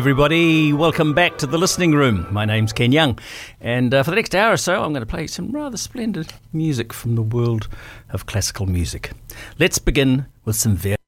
Everybody. Welcome back to the listening room. My name's Ken Young, and uh, for the next hour or so, I'm going to play some rather splendid music from the world of classical music. Let's begin with some very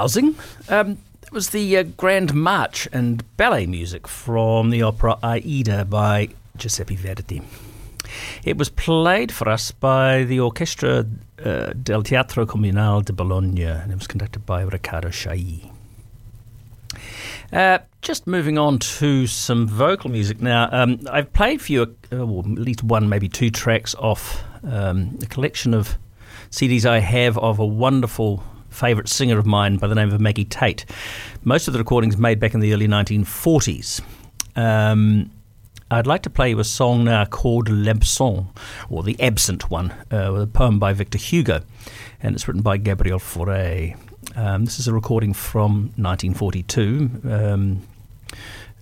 rousing. Um, it was the uh, Grand March and ballet music from the opera Aida by Giuseppe Verdi. It was played for us by the Orchestra uh, del Teatro Comunale de Bologna and it was conducted by Riccardo Chailly. Uh, just moving on to some vocal music now. Um, I've played for you uh, well, at least one, maybe two tracks off um, a collection of CDs I have of a wonderful favourite singer of mine by the name of Maggie Teyte. Most of the recordings made back in the early 1940s. Um, I'd like to play you a song now called L'Absent, or The Absent one, uh, a poem by Victor Hugo, and it's written by Gabriel Fauré. Um, this is a recording from 1942, um,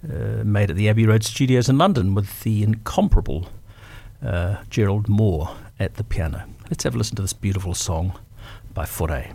uh, made at the Abbey Road Studios in London with the incomparable uh, Gerald Moore at the piano. Let's have a listen to this beautiful song by Fauré.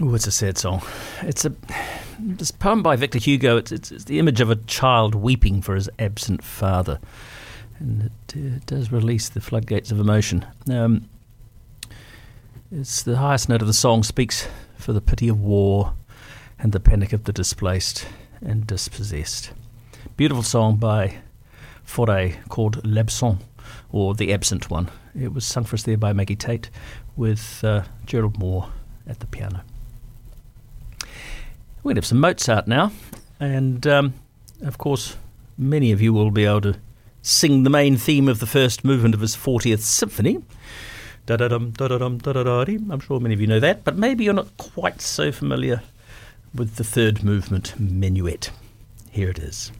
Oh, it's a sad song. It's a this poem by Victor Hugo. It's, it's, it's, the image of a child weeping for his absent father, and it, it does release the floodgates of emotion. Um, it's the highest note of the song speaks for the pity of war and the panic of the displaced and dispossessed. Beautiful song by Fauré called L'Absent, or The Absent One. It was sung for us there by Maggie Teyte with uh, Gerald Moore at the piano. To have some Mozart now, and um, of course, many of you will be able to sing the main theme of the first movement of his 40th symphony. Da-da-dum, da-da-dum, da-da-da-dee. I'm sure many of you know that, but maybe you're not quite so familiar with the third movement, Menuet. Here it is.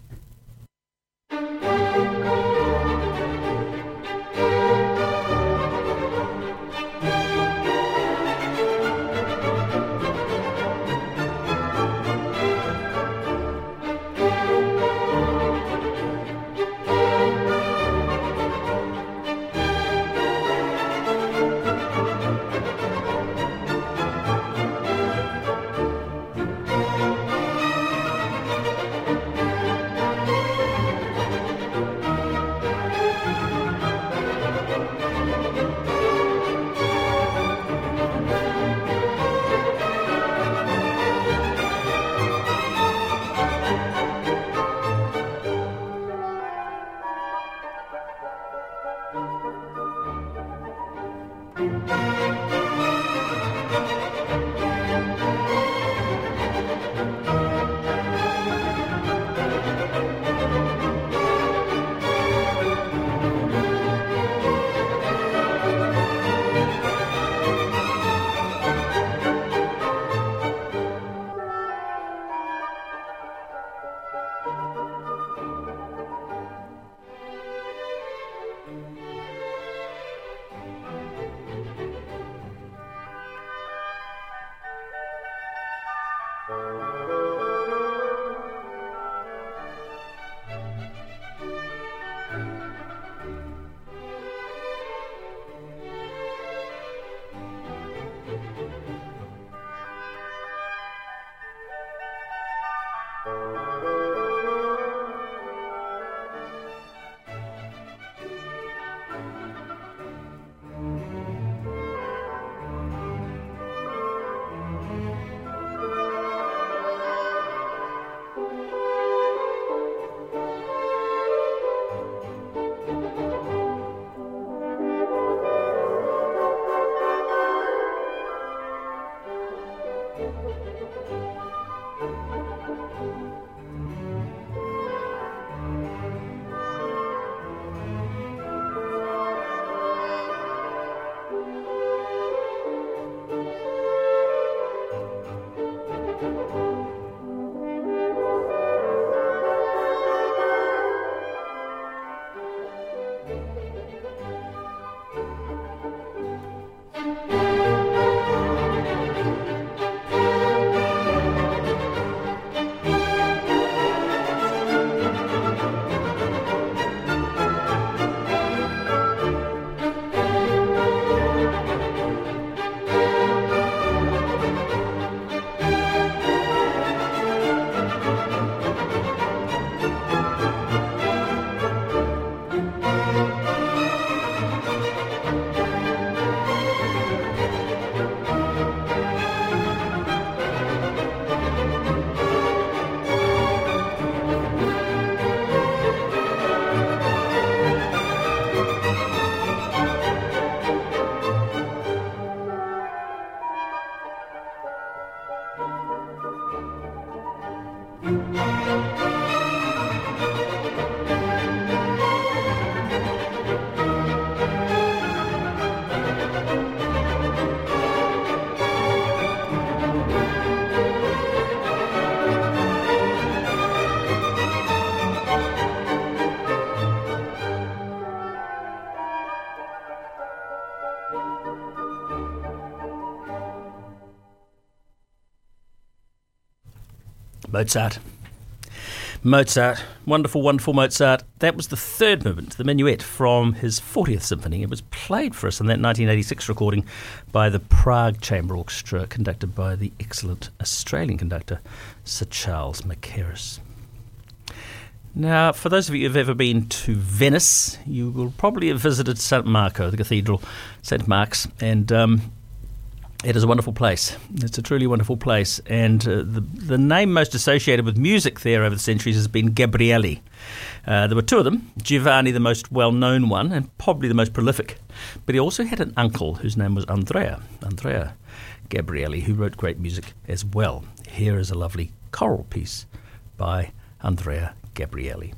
Mozart. Mozart, wonderful, wonderful Mozart. That was the third movement, the minuet from his 40th symphony. It was played for us in that 1986 recording by the Prague Chamber Orchestra, conducted by the excellent Australian conductor Sir Charles Mackerras. Now, for those of you who've ever been to Venice, you will probably have visited St. Marco, the cathedral, St. Mark's, and um, It is a wonderful place. It's a truly wonderful place. And uh, the, the name most associated with music there over the centuries has been Gabrieli. Uh, there were two of them Giovanni, the most well known one, and probably the most prolific. But he also had an uncle whose name was Andrea. Andrea Gabrieli, who wrote great music as well. Here is a lovely choral piece by Andrea Gabrieli.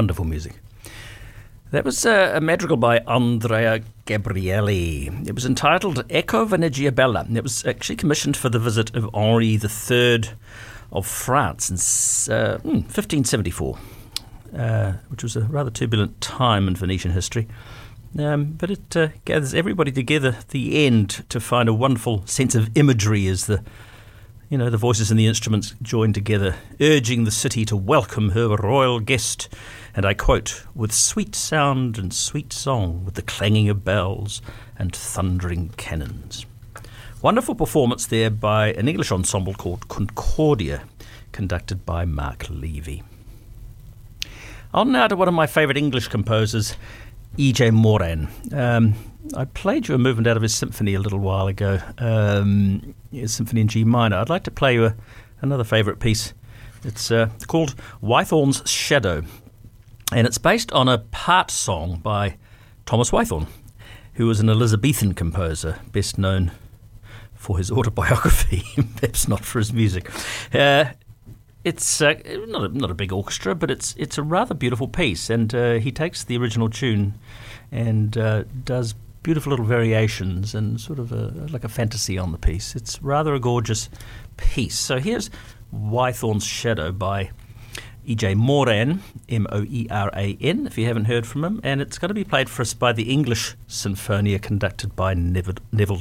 Wonderful music. That was uh, a madrigal by Andrea Gabrieli. It was entitled Ecco Venezia Bella. It was actually commissioned for the visit of Henri III of France in uh, 1574, hmm, uh, which was a rather turbulent time in Venetian history. Um, but it uh, gathers everybody together at the end to find a wonderful sense of imagery as the you know, the voices and the instruments join together, urging the city to welcome her royal guest. And I quote, with sweet sound and sweet song, with the clanging of bells and thundering cannons. Wonderful performance there by an English ensemble called Concordia, conducted by Mark Levy. On now to one of my favourite English composers, E.J. Moeran. Um, I played you a movement out of his symphony a little while ago, um, his symphony in G minor. I'd like to play you a, another favourite piece. It's uh, called Whythorne's Shadow, and it's based on a part song by Thomas Whythorne, who was an Elizabethan composer, best known for his autobiography, perhaps not for his music. Uh, it's uh, not a, not a big orchestra, but it's it's a rather beautiful piece, and uh, he takes the original tune and uh, does beautiful little variations and sort of a, like a fantasy on the piece. It's rather a gorgeous piece. So here's Whythorne's Shadow by E.J. Moeran, M O E R A N, if you haven't heard from him, and it's going to be played for us by the English Sinfonia conducted by Neville, Neville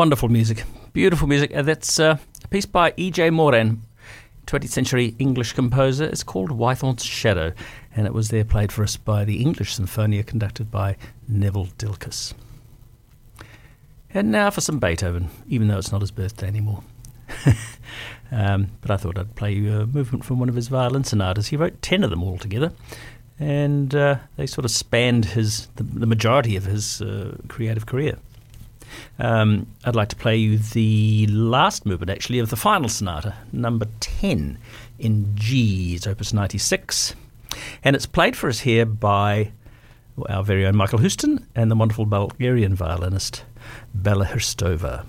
Wonderful music, beautiful music. Uh, that's uh, a piece by E.J. Moeran, 20th century English composer. It's called Whythorne's Shadow, and it was there played for us by the English Sinfonia conducted by Neville Dilkes. And now for some Beethoven, even though it's not his birthday anymore. um, but I thought I'd play you a movement from one of his violin sonatas. He wrote 10 of them all together, and uh, they sort of spanned his the, the majority of his uh, creative career. Um, I'd like to play you the last movement, actually, of the final sonata, number 10 in G, opus 96. And it's played for us here by our very own Michael Houstoun and the wonderful Bulgarian violinist Bella Hristova.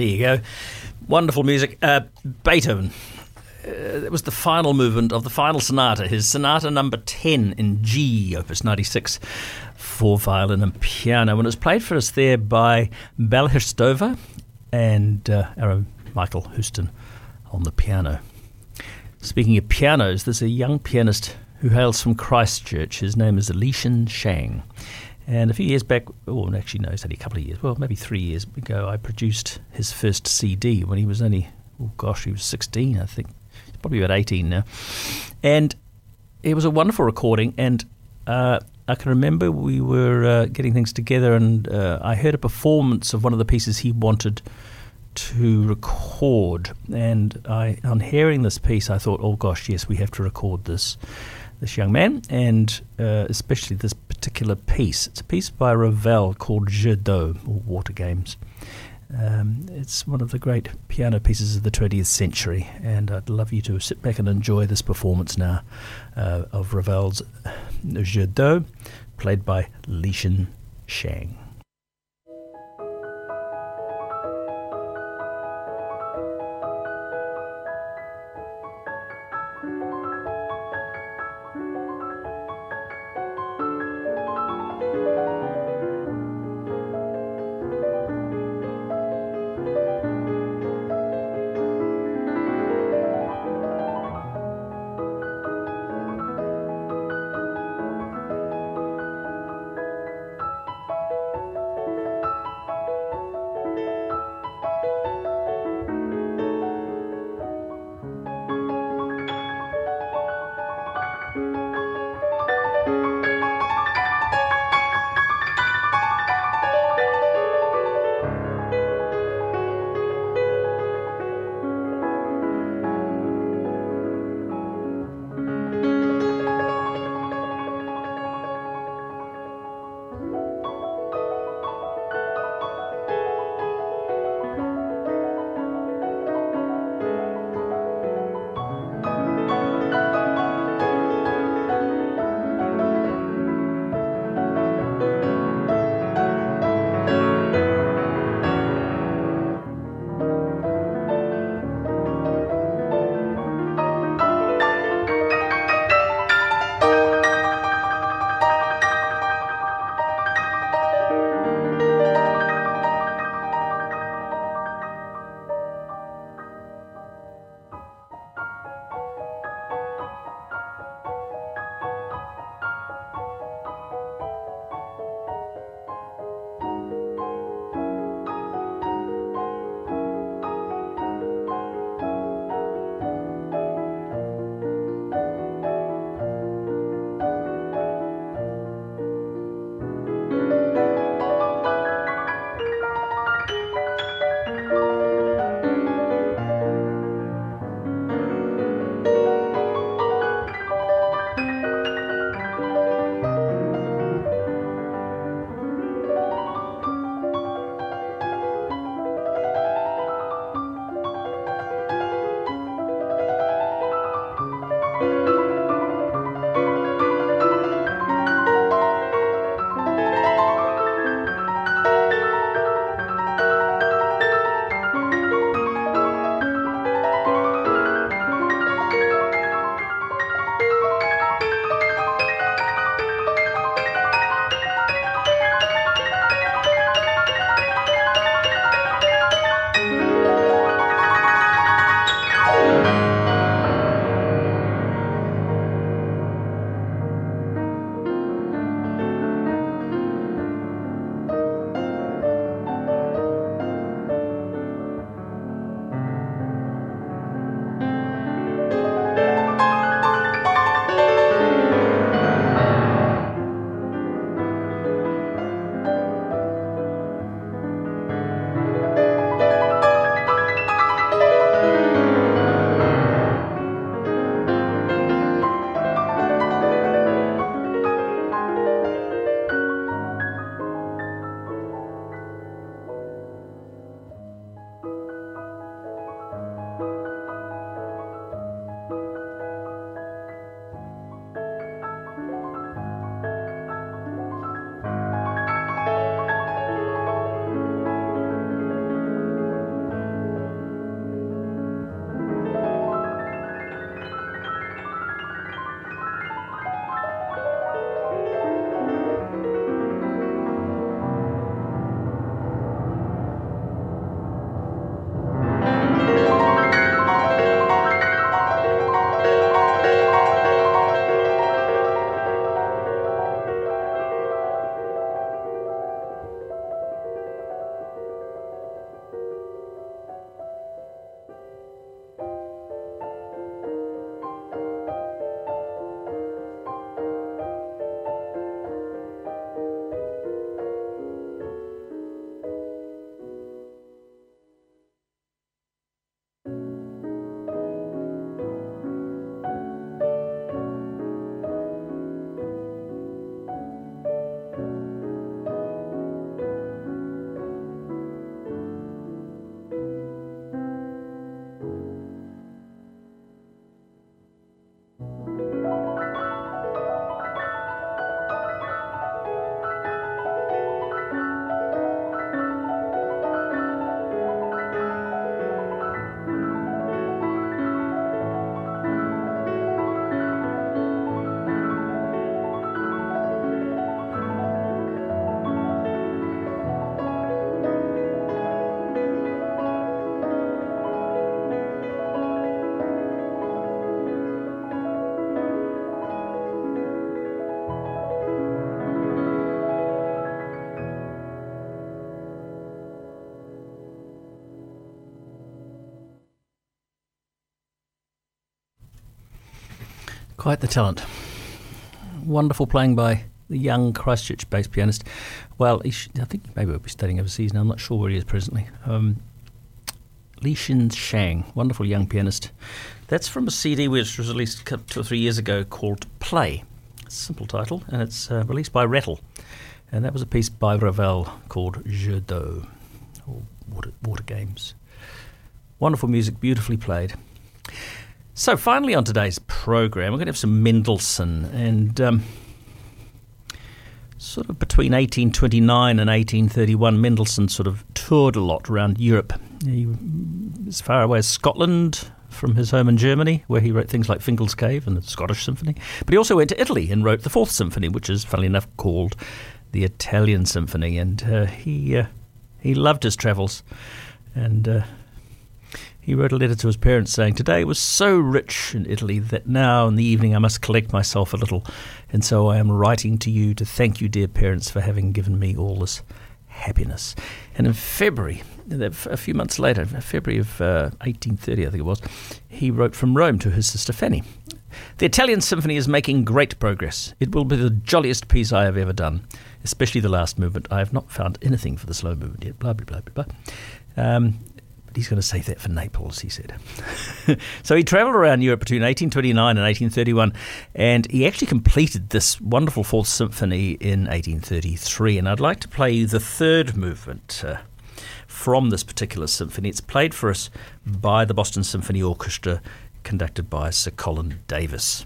There you go. Wonderful music. Uh, Beethoven. Uh, it was the final movement of the final sonata, his sonata number 10 in G, opus 96, for violin and piano. And it was played for us there by Bella Hristova and uh, Michael Houstoun on the piano. Speaking of pianos, there's a young pianist who hails from Christchurch. His name is Lishan Shang. And a few years back, well, actually, no, it's only a couple of years, well, maybe three years ago, I produced his first CD when he was only, oh gosh, he was 16, I think. He's probably about 18 now. And it was a wonderful recording. And uh, I can remember we were uh, getting things together, and uh, I heard a performance of one of the pieces he wanted to record. And I, on hearing this piece, I thought, oh gosh, yes, we have to record this this young man, and uh, especially this particular piece. It's a piece by Ravel called Jeux d'eau, or Water Games. Um, it's one of the great piano pieces of the 20th century, and I'd love you to sit back and enjoy this performance now uh, of Ravel's Jeux d'eau, played by Li Lishan Shang. Quite the talent. Wonderful playing by the young Christchurch based pianist. Well, I think maybe he will be studying overseas now. I'm not sure where he is presently. Um, Li Xin Shang, wonderful young pianist. That's from a CD which was released two or three years ago called Play. Simple title, and it's uh, released by Rattle. And that was a piece by Ravel called Jeux d'eau, or water, water Games. Wonderful music, beautifully played. So, finally, on today's program, we're going to have some Mendelssohn. And um, sort of between 1829 and 1831, Mendelssohn sort of toured a lot around Europe. He, as far away as Scotland from his home in Germany, where he wrote things like Fingal's Cave and the Scottish Symphony. But he also went to Italy and wrote the Fourth Symphony, which is, funnily enough, called the Italian Symphony. And uh, he uh, he loved his travels, and uh, he wrote a letter to his parents saying, Today was so rich in Italy that now in the evening I must collect myself a little, and so I am writing to you to thank you, dear parents, for having given me all this happiness. And in February, a few months later, February of uh, 1830, I think it was, he wrote from Rome to his sister Fanny. The Italian Symphony is making great progress. It will be the jolliest piece I have ever done, especially the last movement. I have not found anything for the slow movement yet. Blah, blah, blah, blah, blah. Um, but he's going to save that for Naples, he said. so he travelled around Europe between 1829 and 1831, and he actually completed this wonderful Fourth Symphony in 1833. And I'd like to play the third movement. Uh, from this particular symphony. It's played for us by the Boston Symphony Orchestra, conducted by Sir Colin Davis.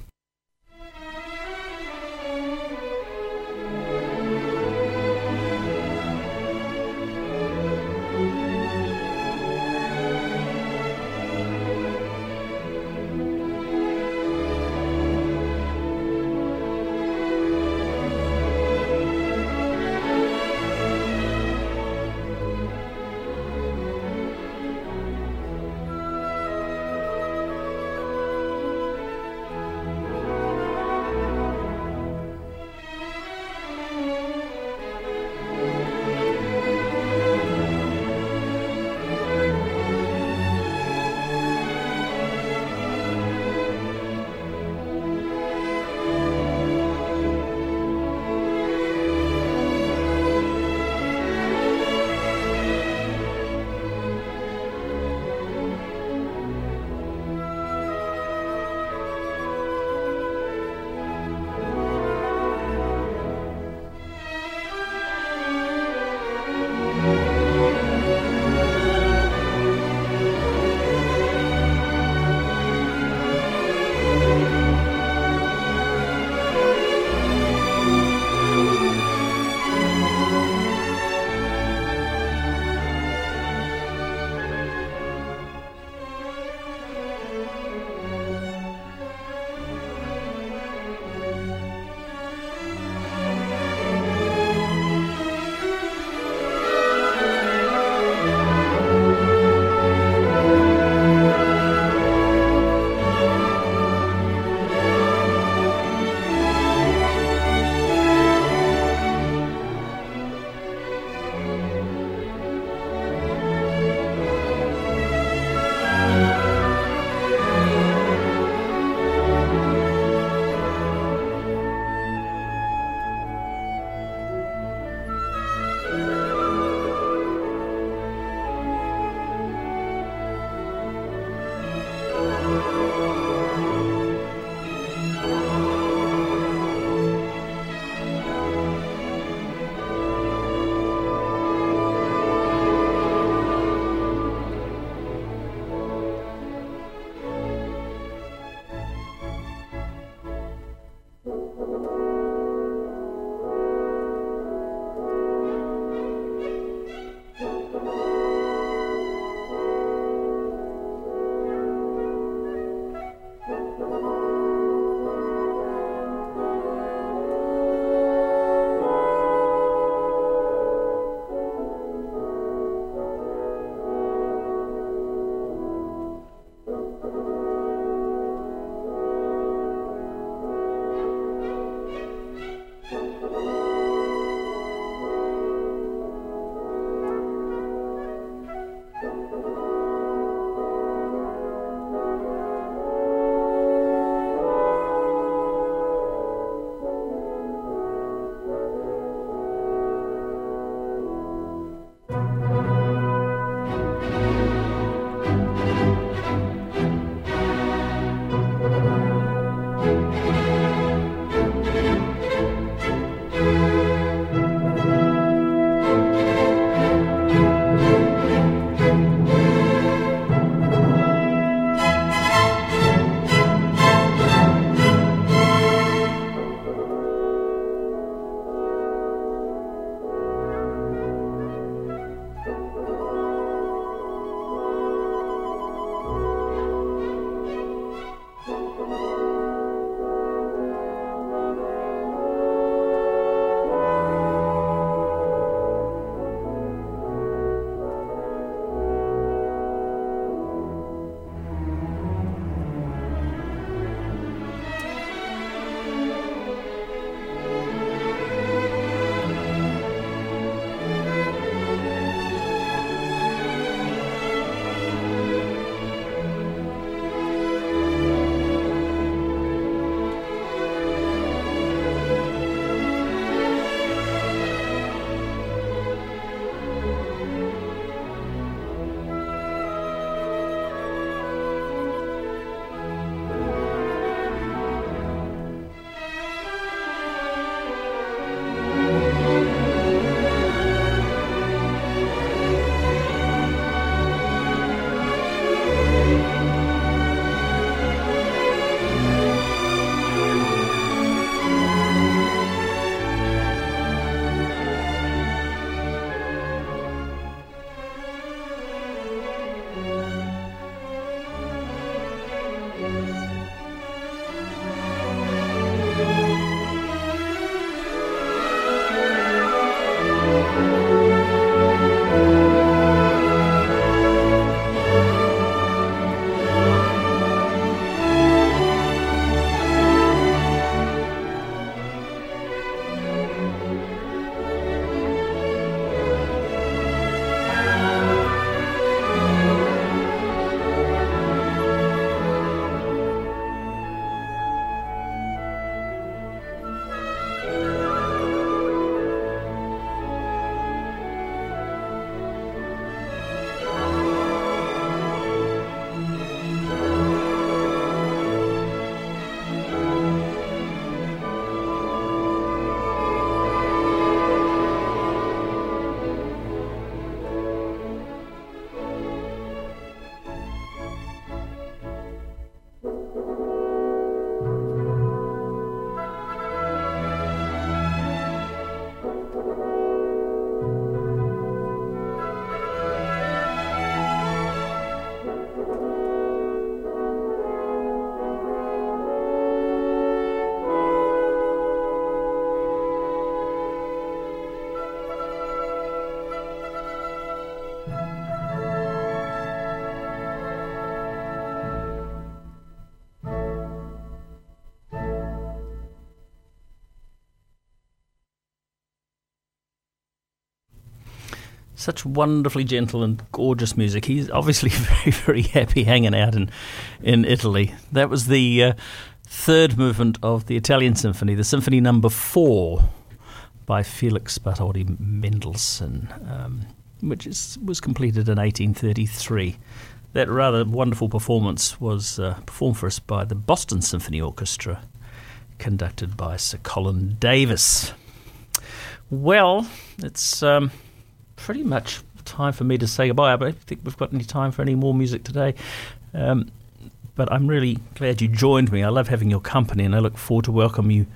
Such wonderfully gentle and gorgeous music. He's obviously very, very happy hanging out in, in Italy. That was the uh, third movement of the Italian Symphony, the Symphony Number Four by Felix Bartholdy Mendelssohn, um, which is, was completed in 1833. That rather wonderful performance was uh, performed for us by the Boston Symphony Orchestra, conducted by Sir Colin Davis. Well, it's um, pretty much time for me to say goodbye. I don't think we've got any time for any more music today. Um, but I'm really glad you joined me. I love having your company, and I look forward to welcome you,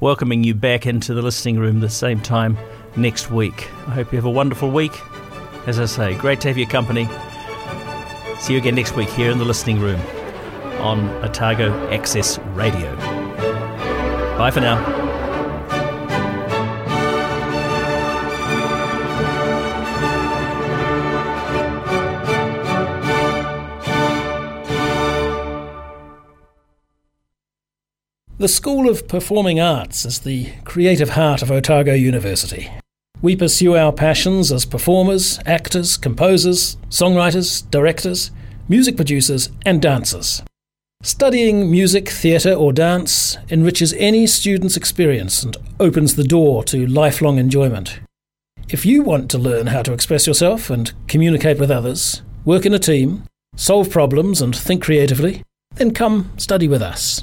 welcoming you back into the listening room the same time next week. I hope you have a wonderful week. As I say, great to have your company. See you again next week here in the listening room on Otago Access Radio. Bye for now. The School of Performing Arts is the creative heart of Otago University. We pursue our passions as performers, actors, composers, songwriters, directors, music producers, and dancers. Studying music, theatre, or dance enriches any student's experience and opens the door to lifelong enjoyment. If you want to learn how to express yourself and communicate with others, work in a team, solve problems, and think creatively, then come study with us.